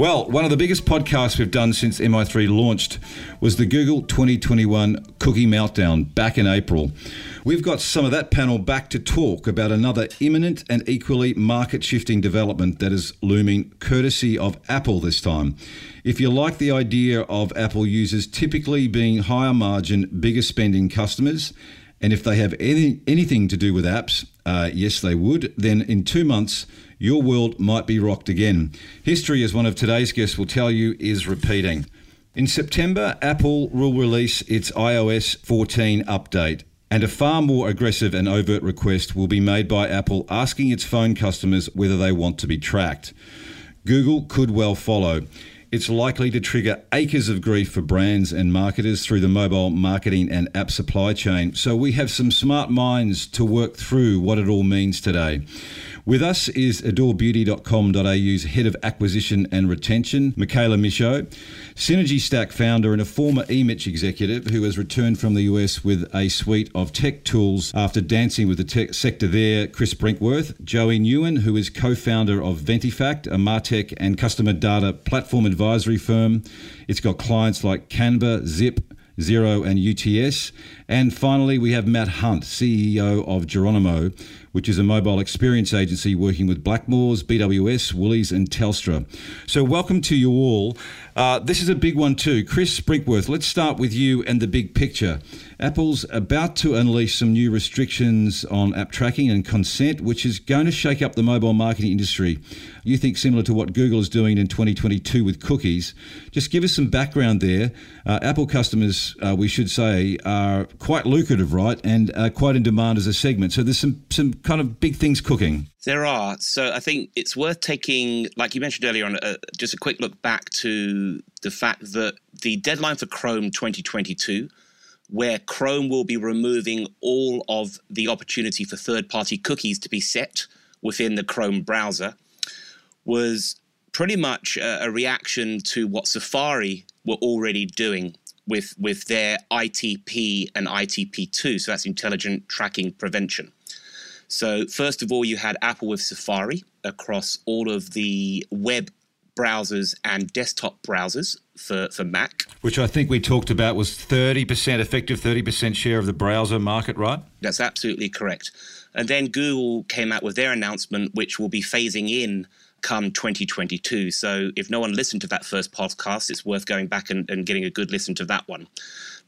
Well, one of the biggest podcasts we've done since MI3 launched was the Google 2021 Cookie Meltdown back in April. We've got some of that panel back to talk about another imminent and equally market shifting development that is looming courtesy of Apple this time. If you like the idea of Apple users typically being higher margin, bigger spending customers, and if they have any, anything to do with apps, uh, yes, they would, then in two months, your world might be rocked again. History, as one of today's guests will tell you, is repeating. In September, Apple will release its iOS 14 update, and a far more aggressive and overt request will be made by Apple asking its phone customers whether they want to be tracked. Google could well follow it's likely to trigger acres of grief for brands and marketers through the mobile marketing and app supply chain. So we have some smart minds to work through what it all means today. With us is adorebeauty.com.au's head of acquisition and retention, Michaela Michaud, Synergy Stack founder and a former eMitch executive who has returned from the US with a suite of tech tools after dancing with the tech sector there, Chris Brinkworth, Joey Nguyen, who is co-founder of Ventifact, a Martech and customer data platform advisory firm. It's got clients like Canva, Zip, Xero, and UTS. And finally, we have Matt Hunt, CEO of Geronimo, which is a mobile experience agency working with Blackmores, BWS, Woolies, and Telstra. So, welcome to you all. Uh, this is a big one, too. Chris Brinkworth, let's start with you and the big picture. Apple's about to unleash some new restrictions on app tracking and consent, which is going to shake up the mobile marketing industry. You think similar to what Google is doing in 2022 with cookies. Just give us some background there. Uh, Apple customers, uh, we should say, are quite lucrative, right? And uh, quite in demand as a segment. So there's some, some kind of big things cooking. There are. So I think it's worth taking, like you mentioned earlier on, uh, just a quick look back to the fact that the deadline for Chrome 2022 where Chrome will be removing all of the opportunity for third party cookies to be set within the Chrome browser, was pretty much a, a, reaction to what Safari were already doing with, with their ITP and ITP2. So that's intelligent tracking prevention. So, first of all, you had Apple with Safari across all of the web browsers and desktop browsers for, for Mac. Which I think we talked about was 30% effective, 30% share of the browser market, right? That's absolutely correct. And then Google came out with their announcement, which will be phasing in come 2022. So if no one listened to that first podcast, it's worth going back and, and getting a good listen to that one.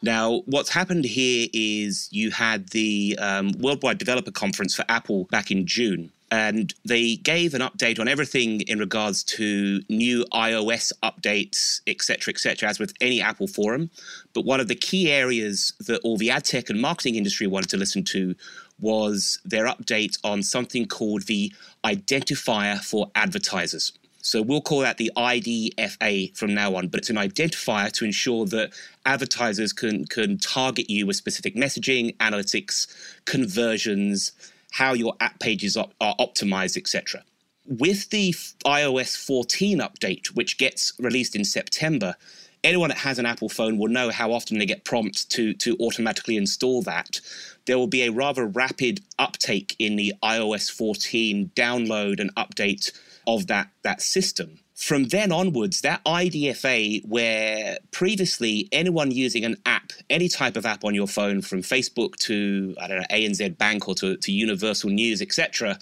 Now, what's happened here is you had the um, Worldwide Developer Conference for Apple back in June and they gave an update on everything in regards to new iOS updates, etc., etc., as with any Apple forum. But one of the key areas that all the ad tech and marketing industry wanted to listen to was their update on something called the identifier for advertisers. So we'll call that the IDFA from now on, but it's an identifier to ensure that advertisers can, can target you with specific messaging, analytics, conversions, how your app pages are, are optimized, etc. With the iOS 14 update, which gets released in September, anyone that has an Apple phone will know how often they get prompts to, to automatically install that. There will be a rather rapid uptake in the iOS 14 download and update of that, that system from then onwards, that IDFA, where previously anyone using an app, any type of app on your phone, from Facebook to I don't know ANZ Bank or to, to Universal News, etc.,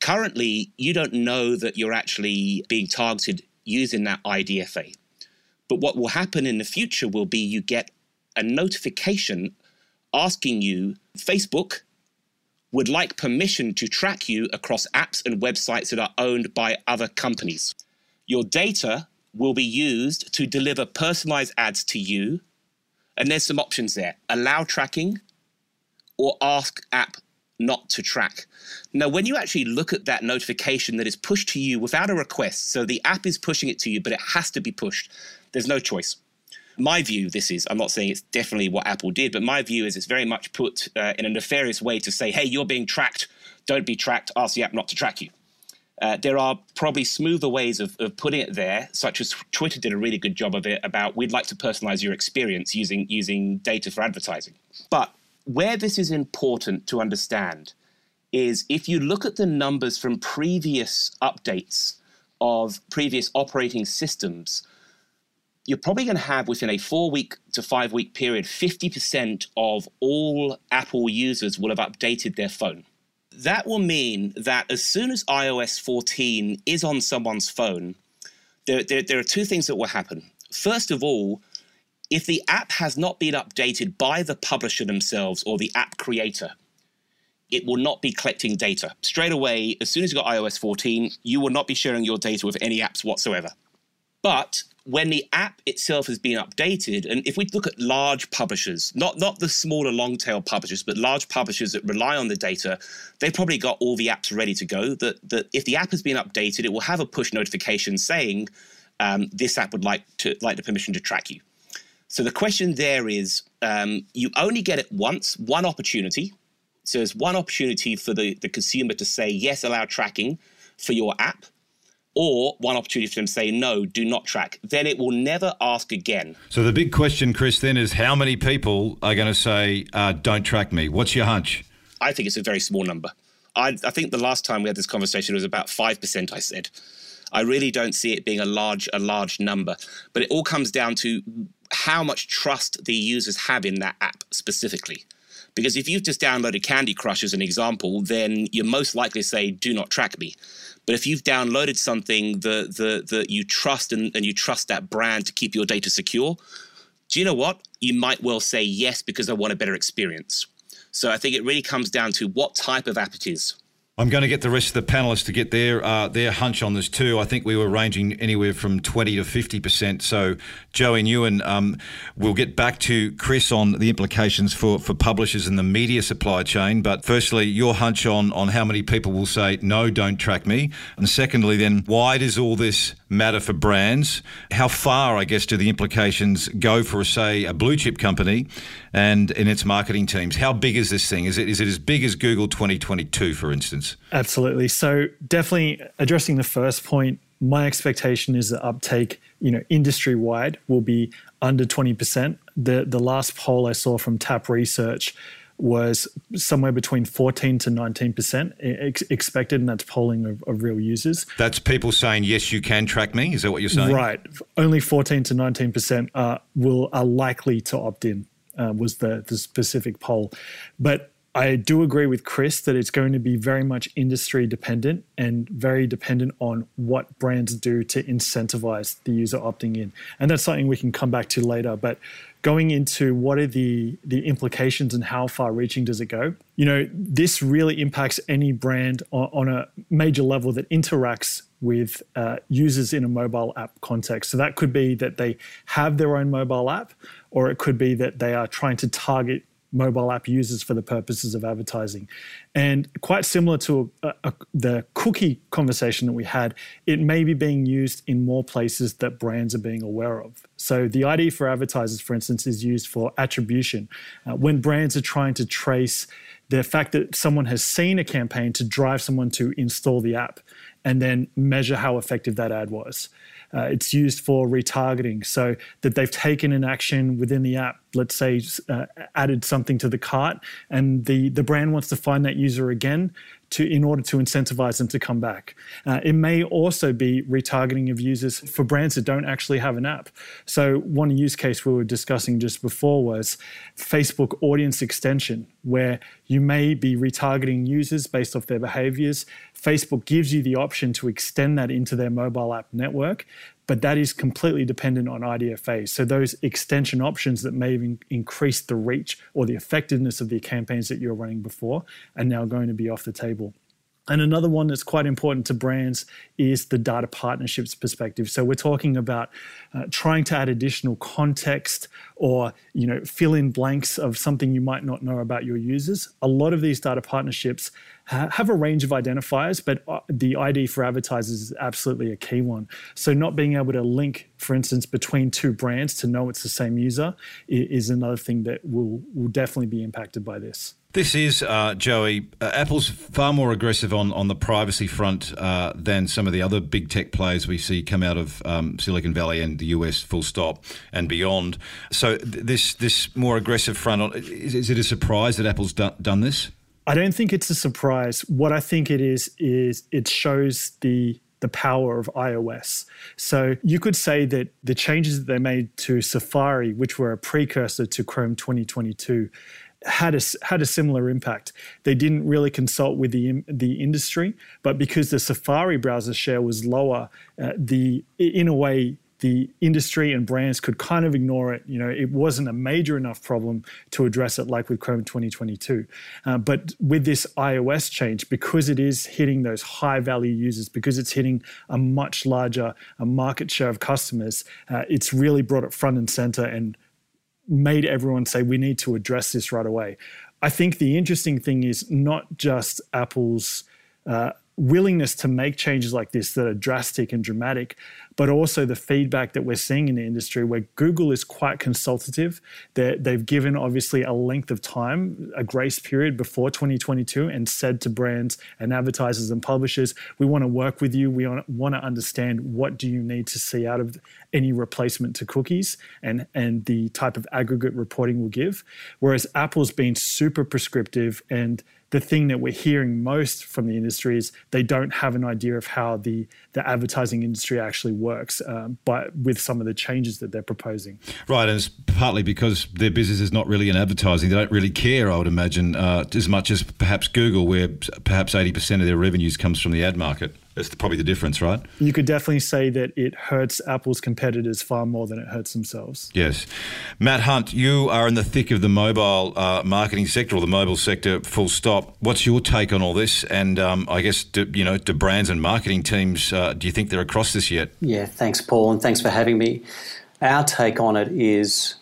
currently you don't know that you're actually being targeted using that IDFA. But what will happen in the future will be you get a notification asking you, Facebook would like permission to track you across apps and websites that are owned by other companies. Your data will be used to deliver personalized ads to you. And there's some options there allow tracking or ask app not to track. Now, when you actually look at that notification that is pushed to you without a request, so the app is pushing it to you, but it has to be pushed, there's no choice. my view, this is, I'm not saying it's definitely what Apple did, but my view is it's very much put uh, in a nefarious way to say, hey, you're being tracked, don't be tracked, ask the app not to track you. Uh, there are probably smoother ways of, of putting it there, such as Twitter did a really good job of it about we'd like to personalize your experience using, using data for advertising. But where this is important to understand is if you look at the numbers from previous updates of previous operating systems, you're probably going to have within a four week to five week period, 50% of all Apple users will have updated their phone. That will mean that as soon as iOS 14 is on someone's phone, there, there, there are two things that will happen. First of all, if the app has not been updated by the publisher themselves or the app creator, it will not be collecting data. Straight away, as soon as you've got iOS 14, you will not be sharing your data with any apps whatsoever. But when the app itself has been updated, and if we look at large publishers, not, not the smaller long tail publishers, but large publishers that rely on the data, they've probably got all the apps ready to go. That, that if the app has been updated, it will have a push notification saying um, this app would like to like the permission to track you. So the question there is um, you only get it once, one opportunity. So there's one opportunity for the, the consumer to say, yes, allow tracking for your app or one opportunity for them to say no, do not track. Then it will never ask again. So the big question, Chris, then is how many people are going to say uh, don't track me? What's your hunch? I think it's a very small number. I, I think the last time we had this conversation was about five percent. I said. I really don't see it being a large a large number, but it all comes down to how much trust the users have in that app specifically. Because if you've just downloaded Candy Crush as an example, then you're most likely to say, do not track me. But if you've downloaded something that, that, that you trust and, and you trust that brand to keep your data secure, do you know what? You might well say yes because I want a better experience. So I think it really comes down to what type of app it is. I'm going to get the rest of the panelists to get their uh, their hunch on this too. I think we were ranging anywhere from 20 to 50 percent. So, Joey Nguyen, um, we'll get back to Chris on the implications for, for publishers and the media supply chain. But firstly, your hunch on on how many people will say no, don't track me, and secondly, then why does all this matter for brands? How far, I guess, do the implications go for, say, a blue chip company and in its marketing teams? How big is this thing? Is it is it as big as Google 2022, for instance? Absolutely. So definitely addressing the first point. My expectation is that uptake, you know, industry wide will be under 20%. The the last poll I saw from Tap Research was somewhere between 14 to 19% ex- expected, and that's polling of, of, real users. That's people saying, yes, you can track me. Is that what you're saying? Right. Only 14 to 19% are, will, are likely to opt in, uh, was the, the specific poll. But I do agree with Chris that it's going to be very much industry dependent and very dependent on what brands do to incentivize the user opting in. And that's something we can come back to later. But going into what are the the implications and how far reaching does it go? You know this really impacts any brand on, on a major level that interacts with uh, users in a mobile app context. So that could be that they have their own mobile app or it could be that they are trying to target mobile app users for the purposes of advertising. And quite similar to a, a, the cookie conversation that we had, it may be being used in more places that brands are being aware of. So the ID for advertisers, for instance, is used for attribution. Uh, when brands are trying to trace the fact that someone has seen a campaign to drive someone to install the app and then measure how effective that ad was. Uh, it's used for retargeting, so that they've taken an action within the app. Let's say uh, added something to the cart, and the the brand wants to find that user again to in order to incentivize them to come back. Uh, it may also be retargeting of users for brands that don't actually have an app. So one use case we were discussing just before was Facebook audience extension, where you may be retargeting users based off their behaviors Facebook gives you the option to extend that into their mobile app network, but that is completely dependent on IDFA. So those extension options that may have increased the reach or the effectiveness of the campaigns that you're running before are now going to be off the table. And another one that's quite important to brands is the data partnerships perspective. So we're talking about uh, trying to add additional context or you know fill in blanks of something you might not know about your users. A lot of these data partnerships ha- have a range of identifiers, but uh, the ID for advertisers is absolutely a key one. So not being able to link for instance, between two brands to know it's the same user is another thing that will, will definitely be impacted by this. This is, uh, Joey, uh, Apple's far more aggressive on, on the privacy front uh, than some of the other big tech players we see come out of um, Silicon Valley and the US, full stop, and beyond. So, th- this this more aggressive front, is, is it a surprise that Apple's do- done this? I don't think it's a surprise. What I think it is, is it shows the the power of iOS. So you could say that the changes that they made to Safari, which were a precursor to Chrome 2022, had a had a similar impact. They didn't really consult with the the industry, but because the Safari browser share was lower, uh, the in a way the industry and brands could kind of ignore it. You know, it wasn't a major enough problem to address it like with Chrome 2022. Uh, but with this iOS change, because it is hitting those high value users, because it's hitting a much larger a market share of customers, uh, it's really brought it front and center and made everyone say we need to address this right away. I think the interesting thing is not just Apple's uh, willingness to make changes like this that are drastic and dramatic, but also the feedback that we're seeing in the industry where Google is quite consultative. they they've given obviously a length of time, a grace period before 2022, and said to brands and advertisers and publishers, we want to work with you. We want to understand what do you need to see out of any replacement to cookies and, and the type of aggregate reporting we'll give. Whereas Apple's been super prescriptive and the thing that we're hearing most from the industry is they don't have an idea of how the, the advertising industry actually works um, but with some of the changes that they're proposing. Right, and it's partly because their business is not really in advertising. They don't really care, I would imagine, uh, as much as perhaps Google, where perhaps 80% of their revenues comes from the ad market. That's probably the difference, right? You could definitely say that it hurts Apple's competitors far more than it hurts themselves. Yes. Matt Hunt, you are in the thick of the mobile uh, marketing sector or the mobile sector, full stop. What's your take on all this? And um, I guess, do, you know, do brands and marketing teams, uh, do you think they're across this yet? Yeah, thanks, Paul, and thanks for having me. Our take on it is,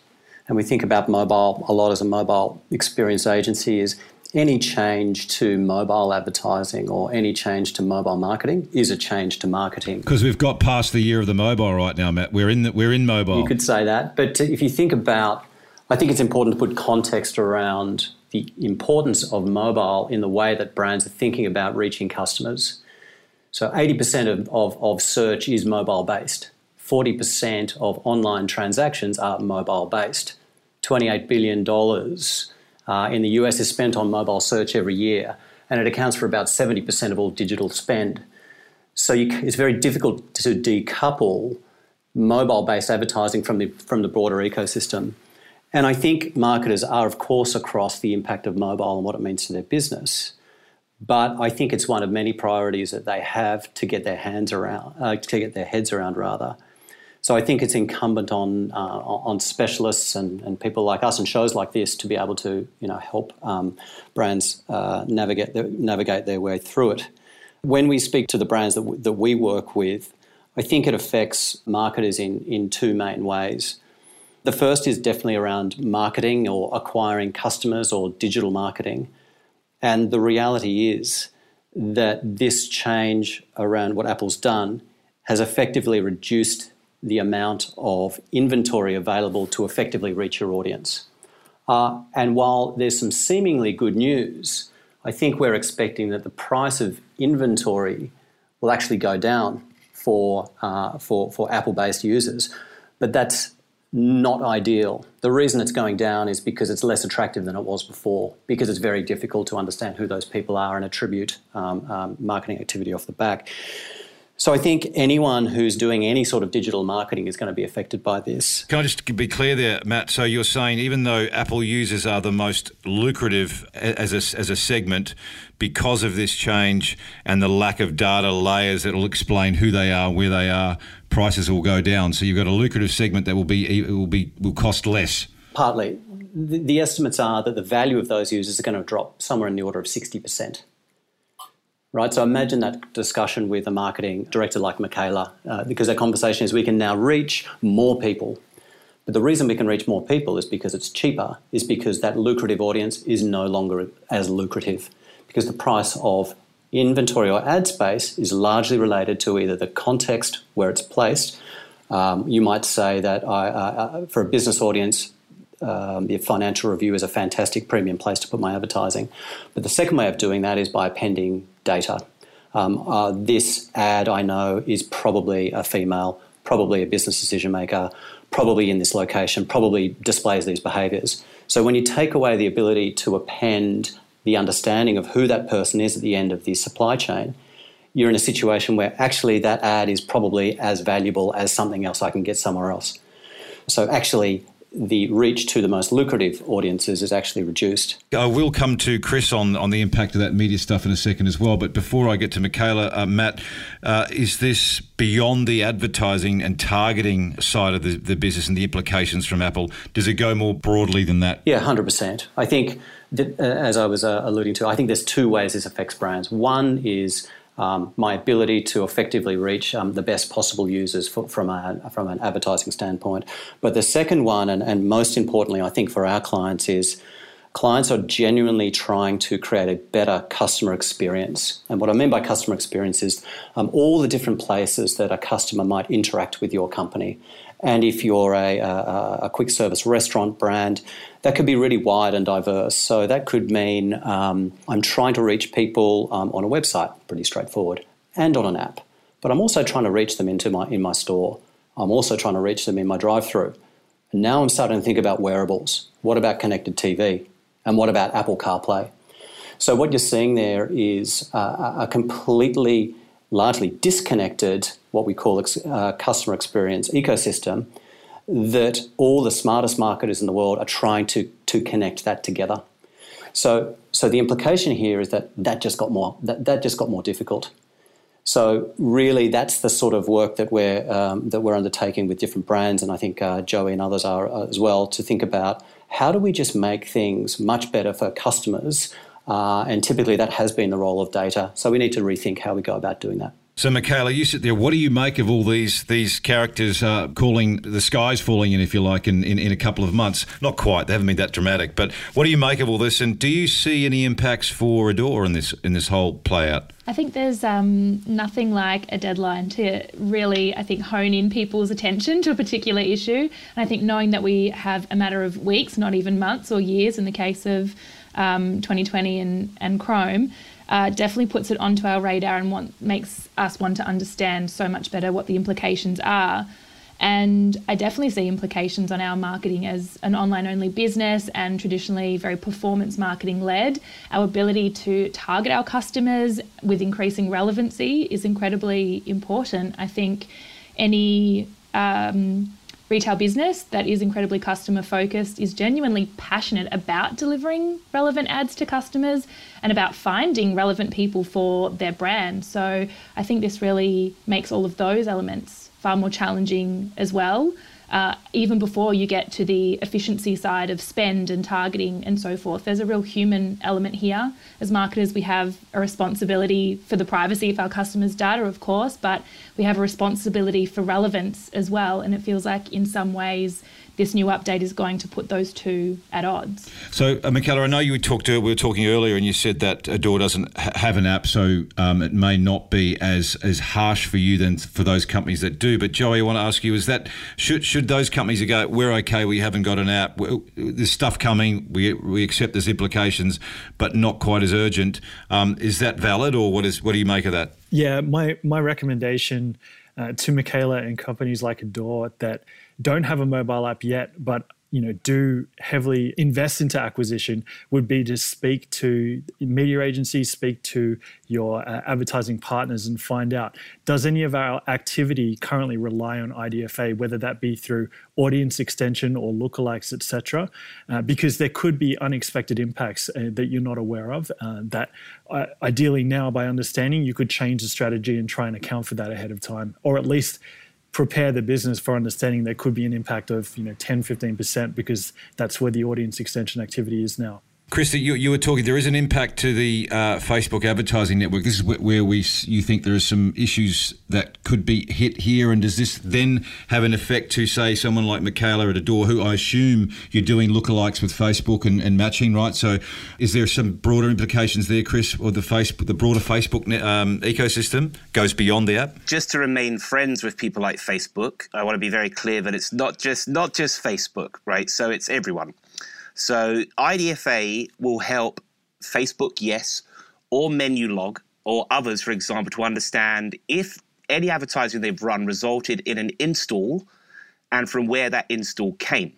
and we think about mobile a lot as a mobile experience agency, is any change to mobile advertising or any change to mobile marketing is a change to marketing. Because we've got past the year of the mobile right now, Matt. We're in the, we're in mobile. You could say that, but if you think about, I think it's important to put context around the importance of mobile in the way that brands are thinking about reaching customers. So 80% of, of, of search is mobile based. 40% of online transactions are mobile based. $28 billion uh, in the US is spent on mobile search every year, and it accounts for about 70% of all digital spend. So you, it's very difficult to decouple mobile-based advertising from the from the broader ecosystem. And I think marketers are, of course, across the impact of mobile and what it means to their business. But I think it's one of many priorities that they have to get their hands around, uh, to get their heads around, rather. So I think it's incumbent on uh, on specialists and, and people like us and shows like this to be able to you know help um, brands uh, navigate their, navigate their way through it. When we speak to the brands that, w- that we work with, I think it affects marketers in in two main ways. The first is definitely around marketing or acquiring customers or digital marketing, and the reality is that this change around what Apple's done has effectively reduced the amount of inventory available to effectively reach your audience. Uh, and while there's some seemingly good news, I think we're expecting that the price of inventory will actually go down for, uh, for, for Apple based users. But that's not ideal. The reason it's going down is because it's less attractive than it was before, because it's very difficult to understand who those people are and attribute um, um, marketing activity off the back. So I think anyone who's doing any sort of digital marketing is going to be affected by this. Can I just be clear there, Matt? So you're saying even though Apple users are the most lucrative as a, as a segment because of this change and the lack of data layers that will explain who they are, where they are, prices will go down. So you've got a lucrative segment that will be will be will cost less. Partly, the, the estimates are that the value of those users are going to drop somewhere in the order of sixty percent right? So imagine that discussion with a marketing director like Michaela, uh, because that conversation is we can now reach more people. But the reason we can reach more people is because it's cheaper, is because that lucrative audience is no longer as lucrative, because the price of inventory or ad space is largely related to either the context where it's placed Um, you might say that I, uh, for a business audience, um, the financial review is a fantastic premium place to put my advertising. But the second way of doing that is by appending data. Um, uh, this ad I know is probably a female, probably a business decision maker, probably in this location, probably displays these behaviors. So when you take away the ability to append the understanding of who that person is at the end of the supply chain, you're in a situation where actually that ad is probably as valuable as something else I can get somewhere else. So actually, the reach to the most lucrative audiences is actually reduced. I will come to Chris on, on the impact of that media stuff in a second as well. But before I get to Michaela, uh, Matt, uh, is this beyond the advertising and targeting side of the, the business and the implications from Apple? Does it go more broadly than that? Yeah, 100%. I think, that, uh, as I was uh, alluding to, I think there's two ways this affects brands. One is um, my ability to effectively reach um, the best possible users for, from, a, from an advertising standpoint. But the second one, and, and most importantly, I think for our clients, is clients are genuinely trying to create a better customer experience. And what I mean by customer experience is um, all the different places that a customer might interact with your company. And if you're a, a, a, quick service restaurant brand, that could be really wide and diverse. So that could mean um, I'm trying to reach people um, on a website, pretty straightforward, and on an app. But I'm also trying to reach them into my in my store. I'm also trying to reach them in my drive-through. And now I'm starting to think about wearables. What about connected TV? And what about Apple CarPlay? So what you're seeing there is uh, a completely largely disconnected, what we call uh, customer experience ecosystem, that all the smartest marketers in the world are trying to, to connect that together. So, so the implication here is that that just got more that, that just got more difficult. So really, that's the sort of work that we're um, that we're undertaking with different brands, and I think uh, Joey and others are uh, as well to think about how do we just make things much better for customers uh, and typically that has been the role of data. So we need to rethink how we go about doing that. So, Michaela, you sit there. What do you make of all these these characters uh, calling the skies falling in, if you like, in, in, in, a couple of months? Not quite; they haven't been that dramatic. But what do you make of all this? And do you see any impacts for Adore in this in this whole play out? I think there's um, nothing like a deadline to really, I think, hone in people's attention to a particular issue. And I think knowing that we have a matter of weeks, not even months or years, in the case of um, 2020 and, and Chrome, uh, definitely puts it onto our radar and want, makes us want to understand so much better what the implications are. And I definitely see implications on our marketing as an online only business and traditionally very performance marketing led. Our ability to target our customers with increasing relevancy is incredibly important. I think any um, retail business that is incredibly customer focused is genuinely passionate about delivering relevant ads to customers and about finding relevant people for their brand. So I think this really makes all of those elements far more challenging as well uh, even before you get to the efficiency side of spend and targeting and so forth. There's a real human element here. As marketers, we have a responsibility for the privacy of our customers' data, of course, but we have a responsibility for relevance as well. And it feels like, in some ways, this new update is going to put those two at odds. So, uh, Michaela, I know you talked to, we were talking earlier, and you said that Adore doesn't ha- have an app, so um, it may not be as as harsh for you than for those companies that do. But Joey, I want to ask you: Is that should should those companies go, we're okay, we haven't got an app, there's stuff coming, we we accept there's implications, but not quite as urgent. Um, is that valid, or what is what do you make of that? Yeah, my my recommendation uh, to Michaela and companies like Adore that don't have a mobile app yet, but you know do heavily invest into acquisition would be to speak to media agencies speak to your uh, advertising partners and find out does any of our activity currently rely on idfa whether that be through audience extension or lookalikes etc uh, because there could be unexpected impacts uh, that you're not aware of uh, that uh, ideally now by understanding you could change the strategy and try and account for that ahead of time or at least prepare the business for understanding there could be an impact of you know 10 15% because that's where the audience extension activity is now Chris, you, you were talking. There is an impact to the uh, Facebook advertising network. This is where we you think there are some issues that could be hit here, and does this then have an effect to say someone like Michaela at Adore, who I assume you're doing lookalikes with Facebook and, and matching, right? So, is there some broader implications there, Chris, or the Facebook, the broader Facebook um, ecosystem goes beyond the app? Just to remain friends with people like Facebook, I want to be very clear that it's not just not just Facebook, right? So it's everyone. So IDFA will help Facebook, yes, or Menulog or others, for example, to understand if any advertising they've run resulted in an install and from where that install came.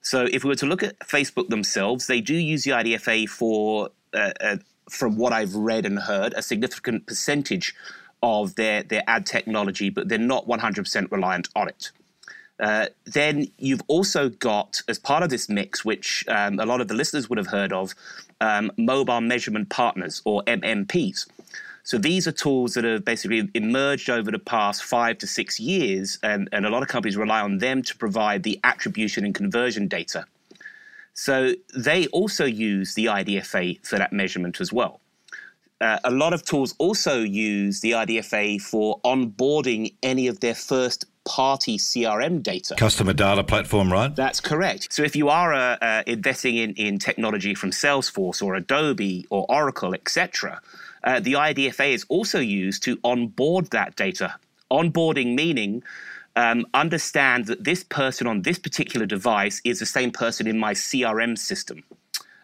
So if we were to look at Facebook themselves, they do use the IDFA for, uh, uh, from what I've read and heard, a significant percentage of their, their ad technology, but they're not 100% reliant on it. Uh, then you've also got, as part of this mix, which um, a lot of the listeners would have heard of, um, mobile measurement partners or MMPs. So these are tools that have basically emerged over the past five to six years, and, and a lot of companies rely on them to provide the attribution and conversion data. So they also use the IDFA for that measurement as well. Uh, a lot of tools also use the IDFA for onboarding any of their first party CRM data. Customer data platform, right? That's correct. So if you are uh, uh, investing in, in technology from Salesforce or Adobe or Oracle, etc., uh, the IDFA is also used to onboard that data. Onboarding meaning um, understand that this person on this particular device is the same person in my CRM system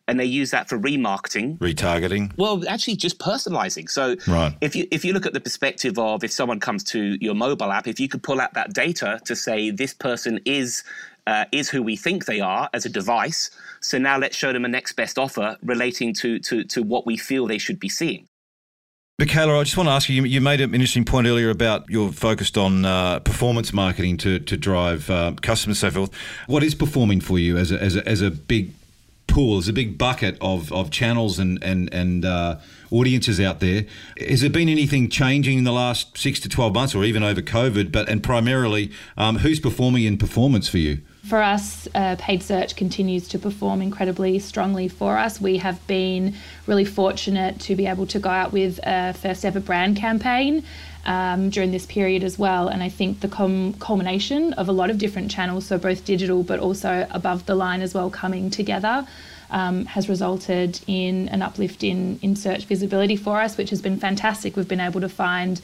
and they use that for remarketing, retargeting. Well, actually, just personalizing. So, right. if you if you look at the perspective of if someone comes to your mobile app, if you could pull out that data to say this person is uh, is who we think they are as a device, so now let's show them a next best offer relating to to to what we feel they should be seeing. Michaela, I just want to ask you, you, made an interesting point earlier about you're focused on uh, performance marketing to, to drive uh, customers and so forth. What is performing for you as a, as a, as a big pool, there's a big bucket of, of channels and and and uh, audiences out there. Has there been anything changing in the last six to twelve months, or even over COVID? But and primarily, um, who's performing in performance for you? For us, uh, paid search continues to perform incredibly strongly for us. We have been really fortunate to be able to go out with a first ever brand campaign um, during this period as well. And I think the com- culmination of a lot of different channels, so both digital but also above the line as well, coming together. Um, has resulted in an uplift in, in search visibility for us, which has been fantastic. We've been able to find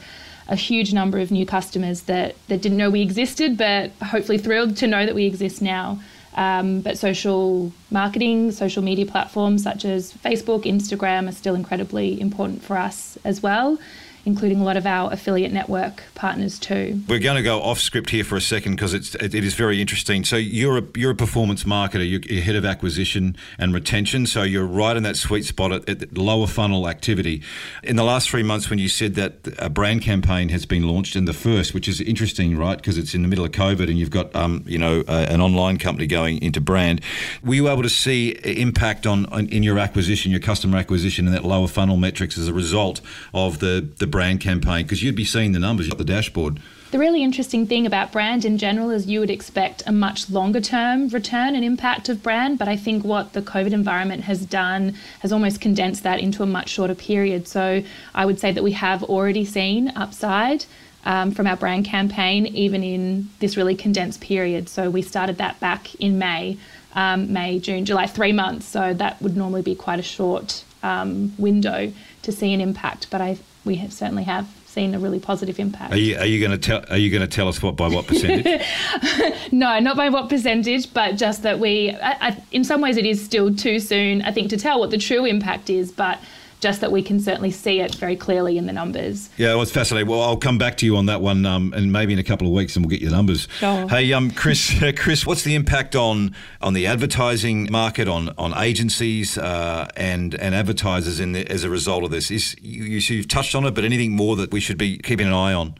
a huge number of new customers that, that didn't know we existed, but hopefully thrilled to know that we exist now. Um, but social marketing, social media platforms such as Facebook, Instagram are still incredibly important for us as well including a lot of our affiliate network partners too. We're going to go off script here for a second because it's it is very interesting. So you're a you're a performance marketer, you're head of acquisition and retention, so you're right in that sweet spot at, at lower funnel activity. In the last three months, when you said that a brand campaign has been launched, in the first, which is interesting, right? Because it's in the middle of COVID, and you've got um, you know an online company going into brand. Were you able to see impact on, on in your acquisition, your customer acquisition, and that lower funnel metrics as a result of the the brand campaign? Because you'd be seeing the numbers at the dashboard. The really interesting thing about brand in general is you would expect a much longer term return and impact of brand, but I think what the COVID environment has done has almost condensed that into a much shorter period. So I would say that we have already seen upside. Um, from our brand campaign, even in this really condensed period. So we started that back in May, um, May, June, July, three months. So that would normally be quite a short um, window to see an impact. But I, we have certainly have seen a really positive impact. Are you, are you going to tell Are you going to tell us what by what percentage? no, not by what percentage, but just that we. I, I, in some ways, it is still too soon, I think, to tell what the true impact is. But just that we can certainly see it very clearly in the numbers. Yeah, well, it's fascinating. Well, I'll come back to you on that one, um, and maybe in a couple of weeks, and we'll get your numbers. Sure. Hey, um, Chris, Chris, what's the impact on on the advertising market, on on agencies uh, and and advertisers in the, as a result of this? Is you, you've touched on it, but anything more that we should be keeping an eye on?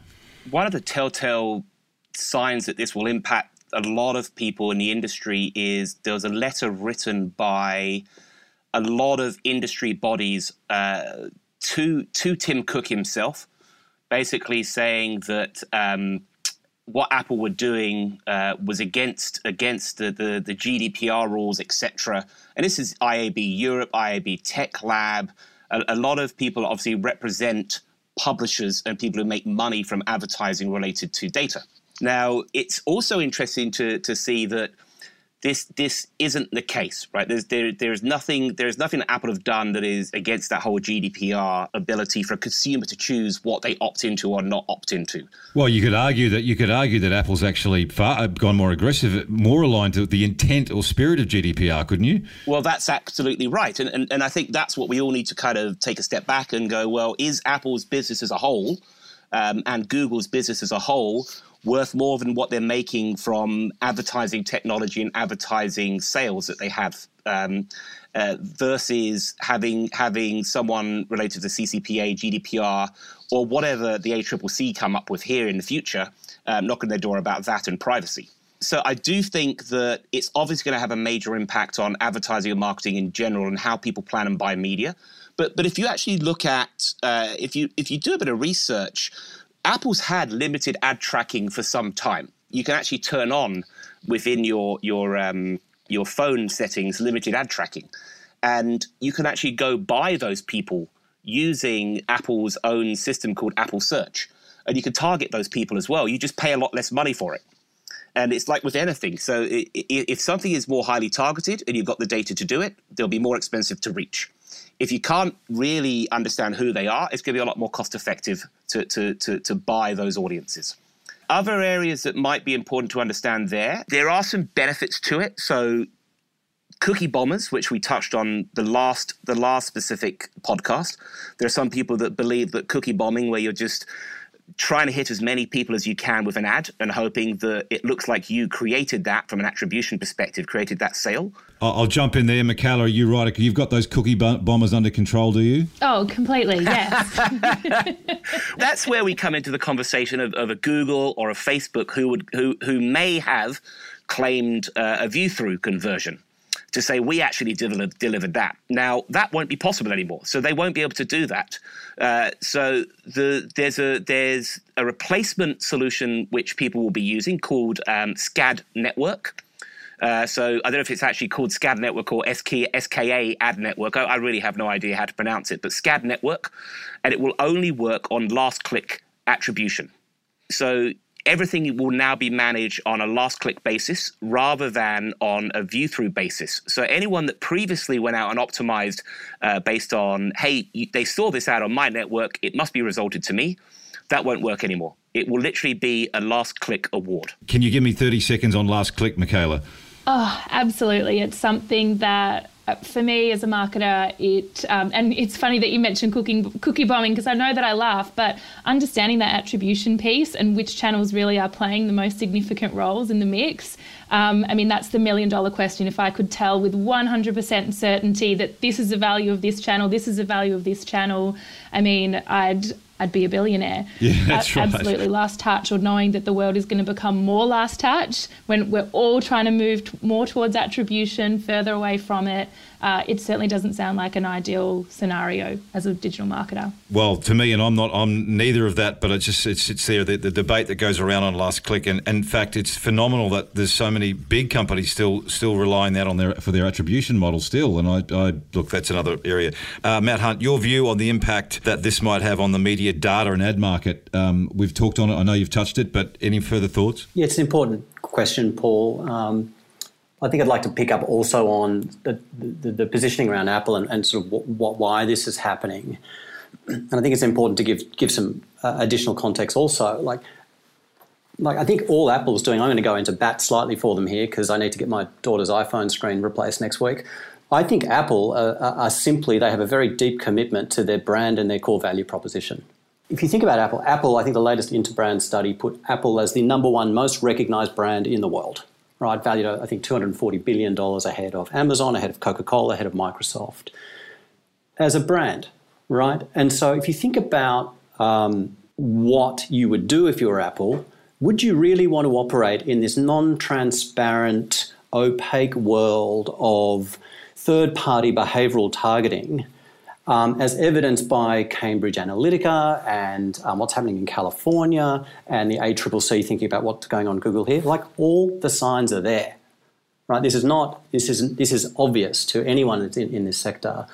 One of the telltale signs that this will impact a lot of people in the industry is there was a letter written by a lot of industry bodies uh, to to Tim Cook himself, basically saying that um, what Apple were doing uh, was against against the, the, the GDPR rules, etc. And this is IAB Europe, IAB Tech Lab. A, a, lot of people obviously represent publishers and people who make money from advertising related to data. Now, it's also interesting to to see that this this isn't the case, right? There's there there's nothing there's nothing that Apple have done that is against that whole GDPR ability for a consumer to choose what they opt into or not opt into. Well, you could argue that you could argue that Apple's actually far, uh, gone more aggressive, more aligned to the intent or spirit of GDPR, couldn't you? Well, that's absolutely right, and and, and I think that's what we all need to kind of take a step back and go, well, is Apple's business as a whole um, and Google's business as a whole worth more than what they're making from advertising technology and advertising sales that they have. Um, uh, versus having having someone related to CCPA, GDPR, or whatever the ACCC come up with here in the future, um, knocking their door about that and privacy. So I do think that it's obviously going to have a major impact on advertising and marketing in general and how people plan and buy media. But but if you actually look at uh, if you if you do a bit of research, Apple's had limited ad tracking for some time. You can actually turn on within your your um, your phone settings limited ad tracking, and you can actually go buy those people using Apple's own system called Apple Search, and you can target those people as well. You just pay a lot less money for it. And it's like with anything. So if something is more highly targeted and you've got the data to do it, they'll be more expensive to reach if you can't really understand who they are, it's going to be a lot more cost effective to, to, to, to buy those audiences. Other areas that might be important to understand there, there are some benefits to it. So cookie bombers, which we touched on the last the last specific podcast. There are some people that believe that cookie bombing, where you're just trying to hit as many people as you can with an ad and hoping that it looks like you created that from an attribution perspective, created that sale. I'll jump in there, Michaela. Are you right? You've got those cookie bombers under control, do you? Oh, completely, yes. That's where we come into the conversation of, of, a Google or a Facebook who would who who may have claimed uh, a view through conversion to say we actually delivered, that. Now that won't be possible anymore, so they won't be able to do that. Uh, so the, there's a there's a replacement solution which people will be using called um, SKAD Network. Uh, so I don't know if it's actually called SCAD Network or SK, SKA Ad Network. I, I really have no idea how to pronounce it, but SCAD Network, and it will only work on last click attribution. So everything will now be managed on a last click basis rather than on a view through basis. So anyone that previously went out and optimized uh, based on, hey, they saw this ad on my network, it must be resulted to me, that won't work anymore. It will literally be a last click award. Can you give me 30 seconds on last click, Michaela? Oh, absolutely. It's something that for me as a marketer, it um, and it's funny that you mentioned cooking cookie bombing because I know that I laugh, but understanding that attribution piece and which channels really are playing the most significant roles in the mix. Um, I mean, that's the million dollar question. If I could tell with 100% certainty that this is the value of this channel, this is the value of this channel, I mean, I'd I'd be a billionaire. Yeah, that's right. Absolutely last touch, or knowing that the world is going to become more last touch when we're all trying to move t- more towards attribution, further away from it uh, it certainly doesn't sound like an ideal scenario as a digital marketer. Well, to me, and I'm not, I'm neither of that, but it's just it's, it's there the, the debate that goes around on last click, and, and, in fact, it's phenomenal that there's so many big companies still still relying that on their for their attribution model still. And I, I look, that's another area. Uh, Matt Hunt, your view on the impact that this might have on the media data and ad market. Um, we've talked on it. I know you've touched it, but any further thoughts? Yeah, it's an important question, Paul. Um, I think I'd like to pick up also on the, the, the positioning around Apple and, and sort of what, what, why this is happening. And I think it's important to give give some uh, additional context also. Like, like I think all Apple's doing. I'm going to go into bat slightly for them here because I need to get my daughter's iPhone screen replaced next week. I think Apple uh, are simply they have a very deep commitment to their brand and their core value proposition. If you think about Apple, Apple, I think the latest Interbrand study put Apple as the number one most recognized brand in the world right? Valued I think, $240 billion ahead of Amazon, ahead of Coca Cola, ahead of Microsoft as a brand, right? And so if you think about um, what you would do if you were Apple, would you really want to operate in this non transparent, opaque world of third party behavioral targeting? Um, as evidenced by Cambridge Analytica and um, what's happening in California and the ACCC thinking about what's going on Google here. Like all the signs are there, right? This is not this is this is obvious to anyone that's in, in this sector.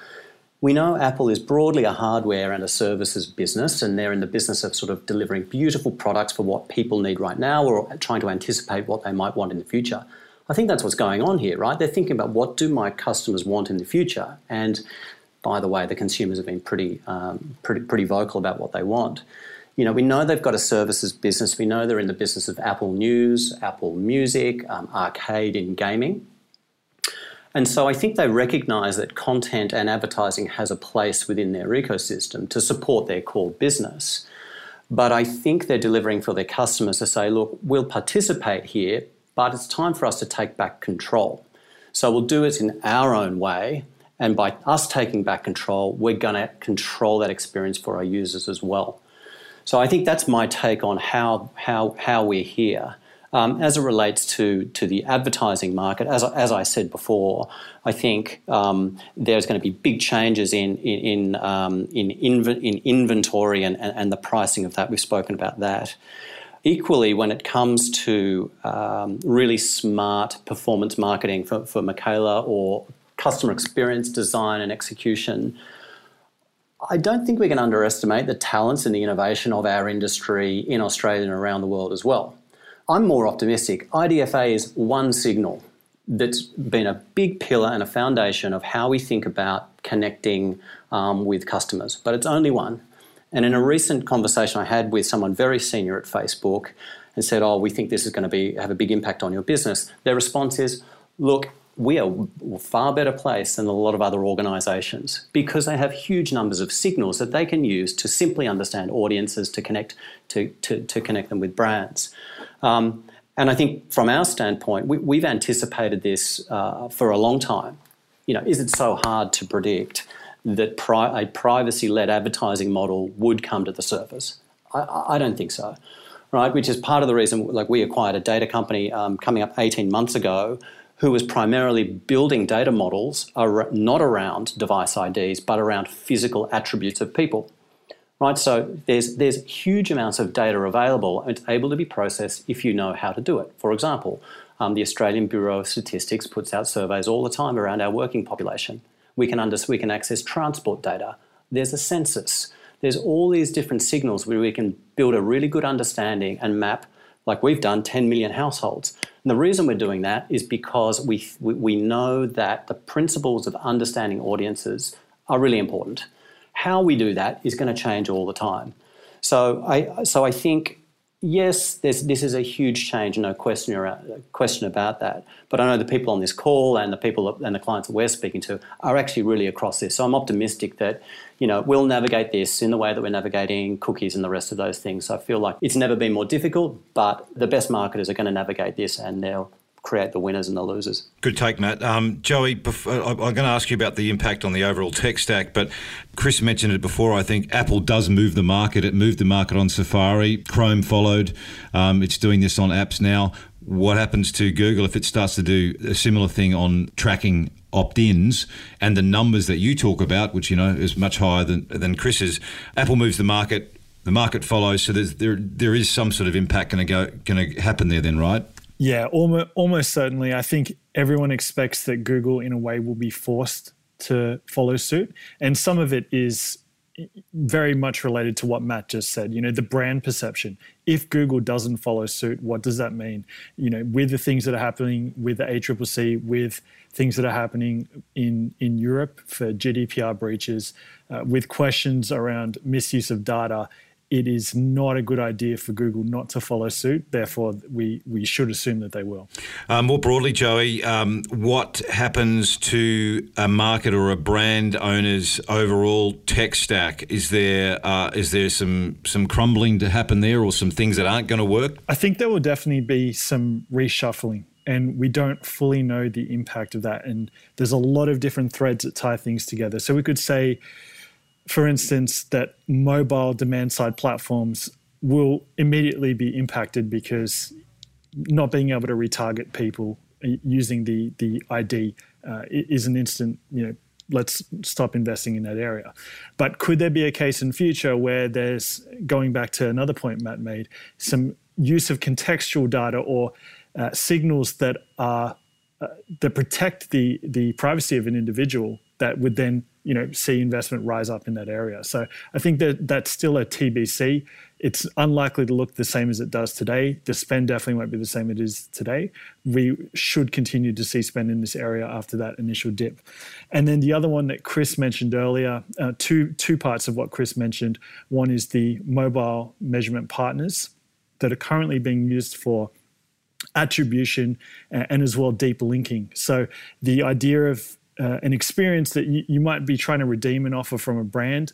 We know Apple is broadly a hardware and a services business, and they're in the business of sort of delivering beautiful products for what people need right now or trying to anticipate what they might want in the future. I think that's what's going on here, right? They're thinking about what do my customers want in the future, and by the way, the consumers have been pretty, um, pretty, pretty vocal about what they want. You know, we know they've got a services business. We know they're in the business of Apple News, Apple Music, um, arcade, and gaming. And so I think they recognise that content and advertising has a place within their ecosystem to support their core business. But I think they're delivering for their customers to say, look, we'll participate here, but it's time for us to take back control. So we'll do it in our own way and by us taking back control, we're going to control that experience for our users as well. So I think that's my take on how, how, how we're here. Um, as it relates to, to the advertising market, as, as I said before, I think um, there's going to be big changes in, in, in, um, in, inv- in inventory and, and, and, the pricing of that. We've spoken about that. Equally, when it comes to um, really smart performance marketing for, for Michaela or customer experience design and execution. I don't think we can underestimate the talents and the innovation of our industry in Australia and around the world as well. I'm more optimistic. IDFA is one signal that's been a big pillar and a foundation of how we think about connecting um, with customers, but it's only one. And in a recent conversation I had with someone very senior at Facebook and said, Oh, we think this is going to be, have a big impact on your business, their response is, Look, we are far better placed than a lot of other organisations because they have huge numbers of signals that they can use to simply understand audiences to connect to, to, to connect them with brands. Um, and I think from our standpoint, we, have anticipated this uh, for a long time. You know, is it so hard to predict that pri- a privacy-led advertising model would come to the surface? I, I don't think so right? Which is part of the reason, like we acquired a data company um, coming up 18 months ago who was primarily building data models are not around device IDs, but around physical attributes of people. Right, so there's there's huge amounts of data available and it's able to be processed if you know how to do it. For example, um, the Australian Bureau of Statistics puts out surveys all the time around our working population. We can under, we can access transport data. There's a census. There's all these different signals where we can build a really good understanding and map, like we've done, 10 million households. And the reason we're doing that is because we, we know that the principles of understanding audiences are really important. How we do that is going to change all the time. So I, so I think yes, this is a huge change, no question, around, question about that. But I know the people on this call and the people and the clients that we're speaking to are actually really across this. So I'm optimistic that you know we'll navigate this in the way that we're navigating cookies and the rest of those things. So I feel like it's never been more difficult, but the best marketers are going to navigate this and they'll create the winners and the losers. Good take, Matt. Um, Joey, I'm going to ask you about the impact on the overall tech stack, but Chris mentioned it before. I think Apple does move the market. It moved the market on Safari. Chrome followed. Um, it's doing this on apps now. What happens to Google if it starts to do a similar thing on tracking opt-ins and the numbers that you talk about, which you know is much higher than than Chris's? Apple moves the market. The market follows, so there there is some sort of impact going to go going to happen there. Then, right? Yeah, almost, almost certainly. I think everyone expects that Google, in a way, will be forced to follow suit. And some of it is very much related to what Matt just said. You know, the brand perception. If Google doesn't follow suit, what does that mean? You know, with the things that are happening with the ACCC, with things that are happening in in Europe for GDPR breaches, uh, with questions around misuse of data, it is not a good idea for Google not to follow suit. Therefore, we, we should assume that they will. Uh, more broadly, Joey, um, what happens to a market or a brand owner's overall tech stack? Is there uh, is there some some crumbling to happen there, or some things that aren't going to work? I think there will definitely be some reshuffling. And we don't fully know the impact of that. And there's a lot of different threads that tie things together. So we could say, for instance, that mobile demand side platforms will immediately be impacted because not being able to retarget people using the the ID uh, is an instant you know let's stop investing in that area. But could there be a case in future where there's going back to another point Matt made, some use of contextual data or uh, signals that are uh, that protect the the privacy of an individual that would then you know see investment rise up in that area. So I think that that's still a TBC. It's unlikely to look the same as it does today. The spend definitely won't be the same it is today. We should continue to see spend in this area after that initial dip. And then the other one that Chris mentioned earlier, uh, two two parts of what Chris mentioned. One is the mobile measurement partners that are currently being used for attribution and as well deep linking. So the idea of uh, an experience that you, you might be trying to redeem an offer from a brand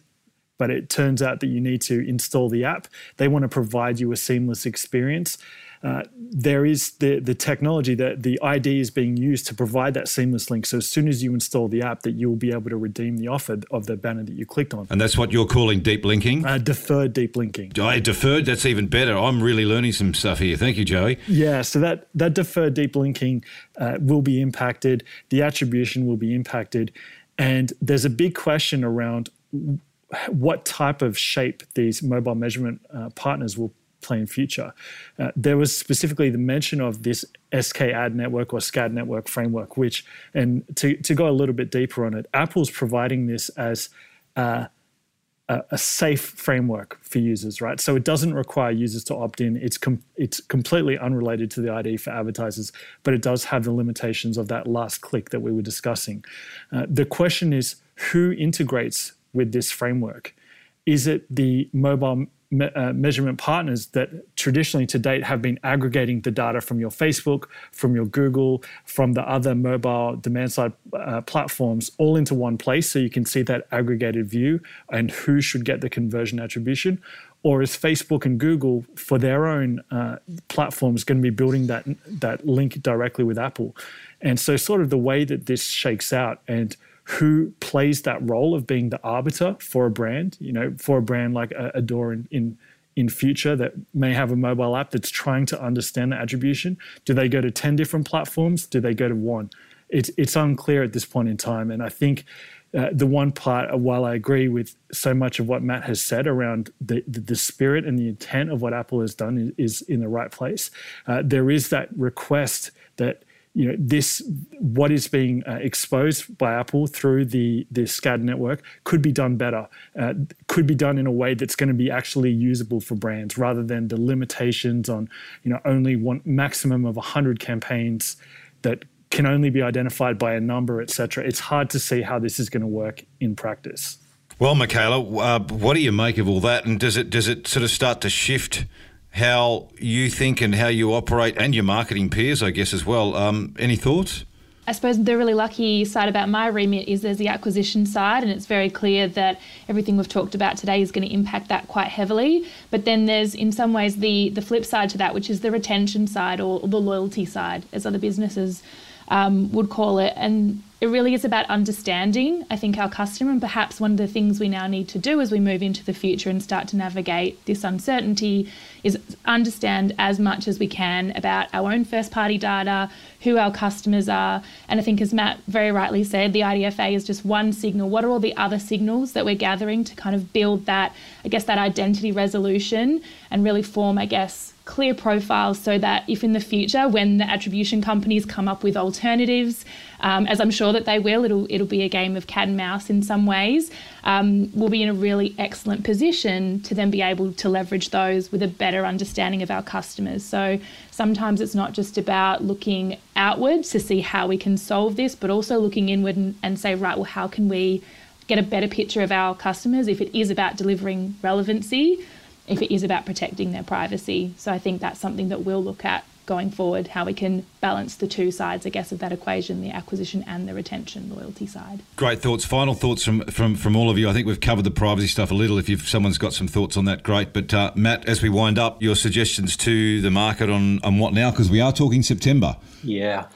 but it turns out that you need to install the app. They want to provide you a seamless experience. Uh, there is the the technology that the ID is being used to provide that seamless link. So as soon as you install the app, that you'll be able to redeem the offer of the banner that you clicked on. And that's what you're calling deep linking. Uh, deferred deep linking. I deferred. That's even better. I'm really learning some stuff here. Thank you, Joey. Yeah. So that that deferred deep linking uh, will be impacted. The attribution will be impacted, and there's a big question around what type of shape these mobile measurement uh, partners will play in future. Uh, there was specifically the mention of this SK ad network or SKAD network framework, which, and to, to go a little bit deeper on it, Apple's providing this as uh, a, a, safe framework for users, right? So it doesn't require users to opt in. It's com- it's completely unrelated to the ID for advertisers, but it does have the limitations of that last click that we were discussing. Uh, the question is, who integrates with this framework? Is it the mobile me- uh, measurement partners that traditionally to date have been aggregating the data from your Facebook, from your Google, from the other mobile demand side uh, platforms all into one place so you can see that aggregated view and who should get the conversion attribution? Or is Facebook and Google for their own uh, platforms going to be building that that link directly with Apple? And so, sort of the way that this shakes out and who plays that role of being the arbiter for a brand, you know, for a brand like Adore in, in in future that may have a mobile app that's trying to understand the attribution? Do they go to 10 different platforms? Do they go to one? It's, it's unclear at this point in time. And I think uh, the one part, while I agree with so much of what Matt has said around the, the, the spirit and the intent of what Apple has done is, is in the right place, uh, there is that request that you know this what is being uh, exposed by Apple through the the SKAD network could be done better, uh, could be done in a way that's going to be actually usable for brands rather than the limitations on you know only one maximum of 100 campaigns that can only be identified by a number, etc. It's hard to see how this is going to work in practice. Well, Michaela, uh, what do you make of all that, and does it does it sort of start to shift? How you think and how you operate, and your marketing peers, I guess, as well. Um, any thoughts? I suppose the really lucky side about my remit is there's the acquisition side, and it's very clear that everything we've talked about today is going to impact that quite heavily. But then there's, in some ways, the the flip side to that, which is the retention side or, the loyalty side, as other businesses um, would call it. And it really is about understanding, I think, our customer. And perhaps one of the things we now need to do as we move into the future and start to navigate this uncertainty is understand as much as we can about our own first party data, who our customers are. And I think, as Matt very rightly said, the IDFA is just one signal. What are all the other signals that we're gathering to kind of build that, I guess, that identity resolution and really form, I guess, clear profiles so that if in the future, when the attribution companies come up with alternatives, um, as I'm sure that they will, it'll it'll be a game of cat and mouse in some ways. Um, we'll be in a really excellent position to then be able to leverage those with a better understanding of our customers. So sometimes it's not just about looking outwards to see how we can solve this, but also looking inward and, and say, right, well, how can we get a better picture of our customers if it is about delivering relevancy if it is about protecting their privacy. So I think that's something that we'll look at going forward, how we can balance the two sides, I guess, of that equation, the acquisition and the retention loyalty side. Great thoughts. Final thoughts from, from, from all of you. I think we've covered the privacy stuff a little. If you've, someone's got some thoughts on that, great. But uh, Matt, as we wind up, your suggestions to the market on, on what now? Because we are talking September. Yeah.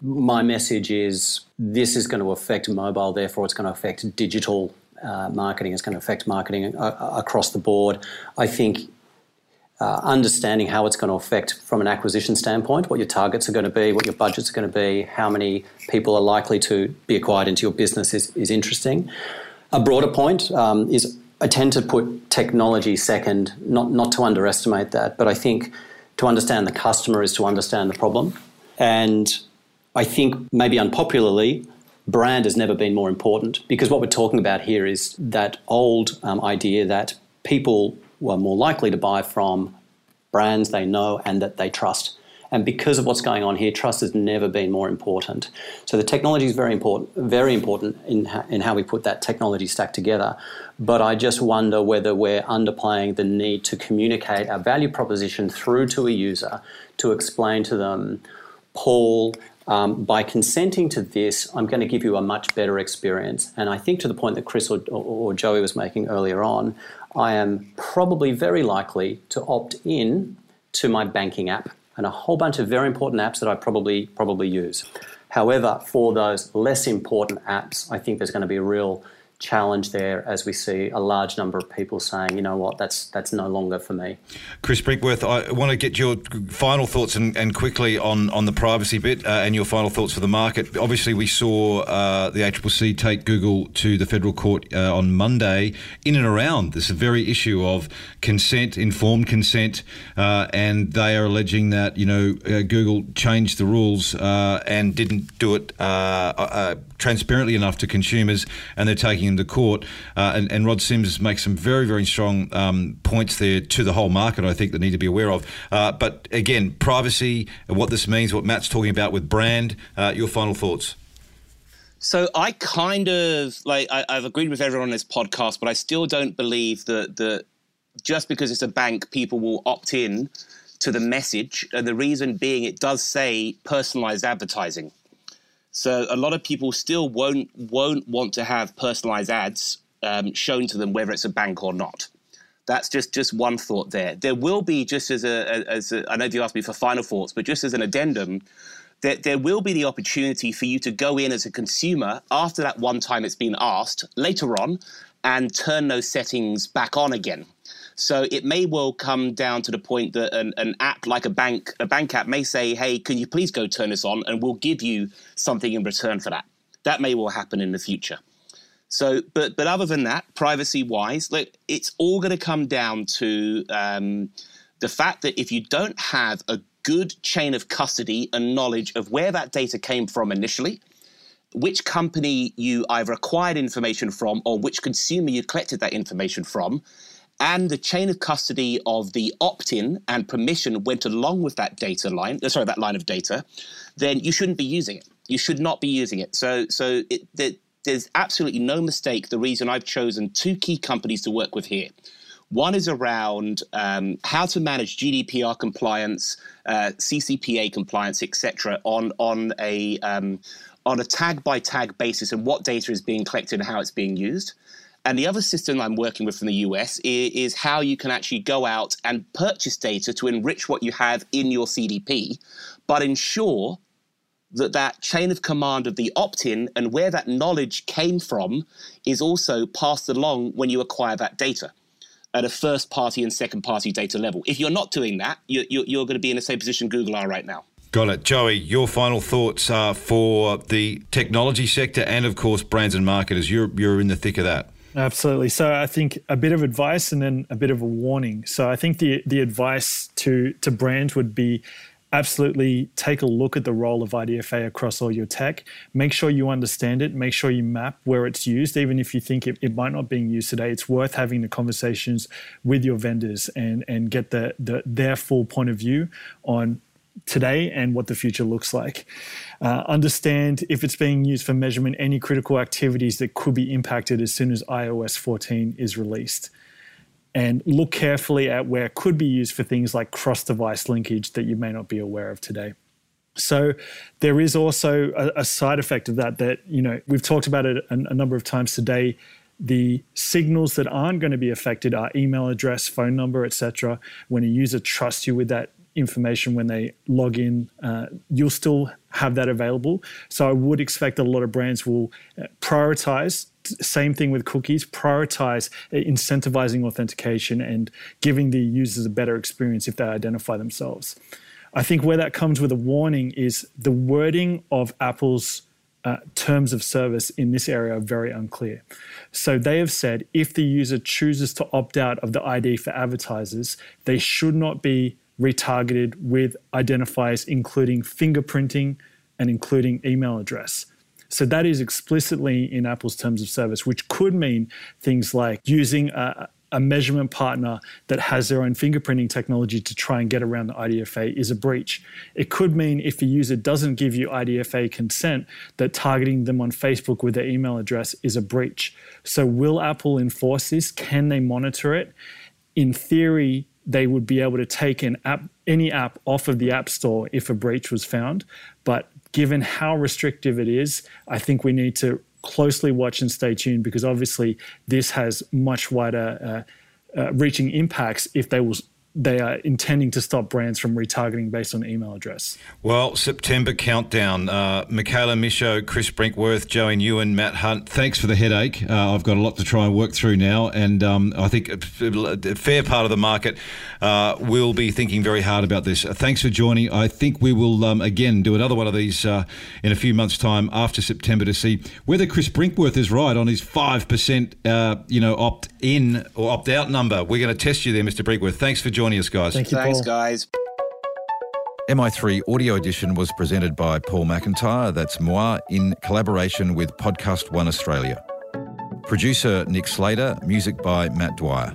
My message is this is going to affect mobile, therefore, it's going to affect digital uh, marketing. It's going to affect marketing uh, across the board. I think uh, understanding how it's going to affect from an acquisition standpoint, what your targets are going to be, what your budgets are going to be, how many people are likely to be acquired into your business is, is interesting. A broader point um, is I tend to put technology second, not, not to underestimate that, but I think to understand the customer is to understand the problem. And I think maybe unpopularly, brand has never been more important because what we're talking about here is that old um, idea that people were more likely to buy from brands they know and that they trust. And because of what's going on here, trust has never been more important. So the technology is very important, very important in, in how we put that technology stack together. But I just wonder whether we're underplaying the need to communicate our value proposition through to a user to explain to them, Paul, um, by consenting to this, I'm going to give you a much better experience. And I think to the point that Chris or, or, or Joey was making earlier on, I am probably very likely to opt in to my banking app and a whole bunch of very important apps that I probably probably use. However, for those less important apps, I think there's going to be a real challenge there as we see a large number of people saying, you know what, that's that's no longer for me. Chris Brinkworth, I want to get your final thoughts and, and quickly on, on the privacy bit uh, and your final thoughts for the market. Obviously, we saw uh, the ACCC take Google to the federal court uh, on Monday in and around this very issue of consent, informed consent, uh, and they are alleging that you know uh, Google changed the rules uh, and didn't do it transparently enough to consumers, and they're taking them to court. Uh, and, and, Rod Sims makes some very, very strong um, points there to the whole market, I think, that need to be aware of. Uh, but again, privacy, what this means, what Matt's talking about with brand, uh, your final thoughts. So I kind of like I, have agreed with everyone on this podcast, but I still don't believe that that just because it's a bank, people will opt in to the message. And the reason being, it does say personalized advertising. So a lot of people still won't won't want to have personalized ads um, shown to them, whether it's a bank or not. That's just just one thought there. There will be just as a as a, I know you asked me for final thoughts, but just as an addendum, there, there will be the opportunity for you to go in as a consumer after that one time it's been asked later on and turn those settings back on again. So it may well come down to the point that an, an, app like a bank, a bank app may say, "Hey, can you please go turn this on, and we'll give you something in return for that." That may well happen in the future. So, but but other than that, privacy wise, like it's all going to come down to um, the fact that if you don't have a good chain of custody and knowledge of where that data came from initially, which company you either acquired information from or which consumer you collected that information from, and the chain of custody of the opt-in and permission went along with that data line, uh, sorry, that line of data, then you shouldn't be using it. You should not be using it. So, so it, there's absolutely no mistake. The reason I've chosen two key companies to work with here. One is around um, how to manage GDPR compliance, uh, CCPA compliance, etc., on on a um, on a tag by tag basis and what data is being collected and how it's being used. And the other system I'm working with from the US is, is, how you can actually go out and purchase data to enrich what you have in your CDP, but ensure that that chain of command of the opt-in and where that knowledge came from is also passed along when you acquire that data at a first party and second party data level. If you're not doing that, you're, you're going to be in the same position Google are right now. Got it. Joey, your final thoughts are for the technology sector and, of course, brands and marketers. You're, you're in the thick of that. Absolutely. So I think a bit of advice and then a bit of a warning. So I think the the advice to to brands would be absolutely take a look at the role of IDFA across all your tech. Make sure you understand it. Make sure you map where it's used, even if you think it, it might not be being used today. It's worth having the conversations with your vendors and and get the, the their full point of view on today and what the future looks like. Uh, understand if it's being used for measurement any critical activities that could be impacted as soon as iOS 14 is released. And look carefully at where it could be used for things like cross device linkage that you may not be aware of today. So there is also a, a side effect of that that, you know, we've talked about it a, a number of times today the signals that aren't going to be affected are email address, phone number, etc. When a user trusts you with that information when they log in, uh, you'll still have that available. So I would expect that a lot of brands will uh, prioritize. Same thing with cookies, prioritize uh, incentivizing authentication and giving the users a better experience if they identify themselves. I think where that comes with a warning is the wording of Apple's uh, terms of service in this area are very unclear. So they have said if the user chooses to opt out of the ID for advertisers, they should not be retargeted with identifiers including fingerprinting and including email address. So that is explicitly in Apple's terms of service, which could mean things like using a, a measurement partner that has their own fingerprinting technology to try and get around the IDFA is a breach. It could mean if the user doesn't give you IDFA consent, that targeting them on Facebook with their email address is a breach. So, will Apple enforce this? Can they monitor it? In theory, they would be able to take an app, any app off of the App Store if a breach was found. But given how restrictive it is, I think we need to closely watch and stay tuned because obviously this has much wider uh, uh, reaching impacts if they will they are intending to stop brands from retargeting based on email address. Well, September countdown. Uh, Michaela Michaud, Chris Brinkworth, Joey Nguyen, Matt Hunt. Thanks for the headache. Uh, I've got a lot to try and work through now, and um, I think a, fair part of the market uh, will be thinking very hard about this. Uh, thanks for joining. I think we will um, again do another one of these uh, in a few months' time after September to see whether Chris Brinkworth is right on his five percent, uh, you know, opt in or opt out number. We're going to test you there, Mr. Brinkworth. Thanks for joining us, guys. Thank you, Thanks, Paul. guys. MI3 Audio Edition was presented by Paul McIntyre, that's moi, in collaboration with Podcast One Australia. Producer Nick Slater, music by Matt Dwyer.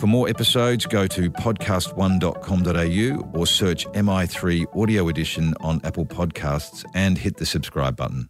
For more episodes, go to podcast1.com.au or search MI3 Audio Edition on Apple Podcasts and hit the subscribe button.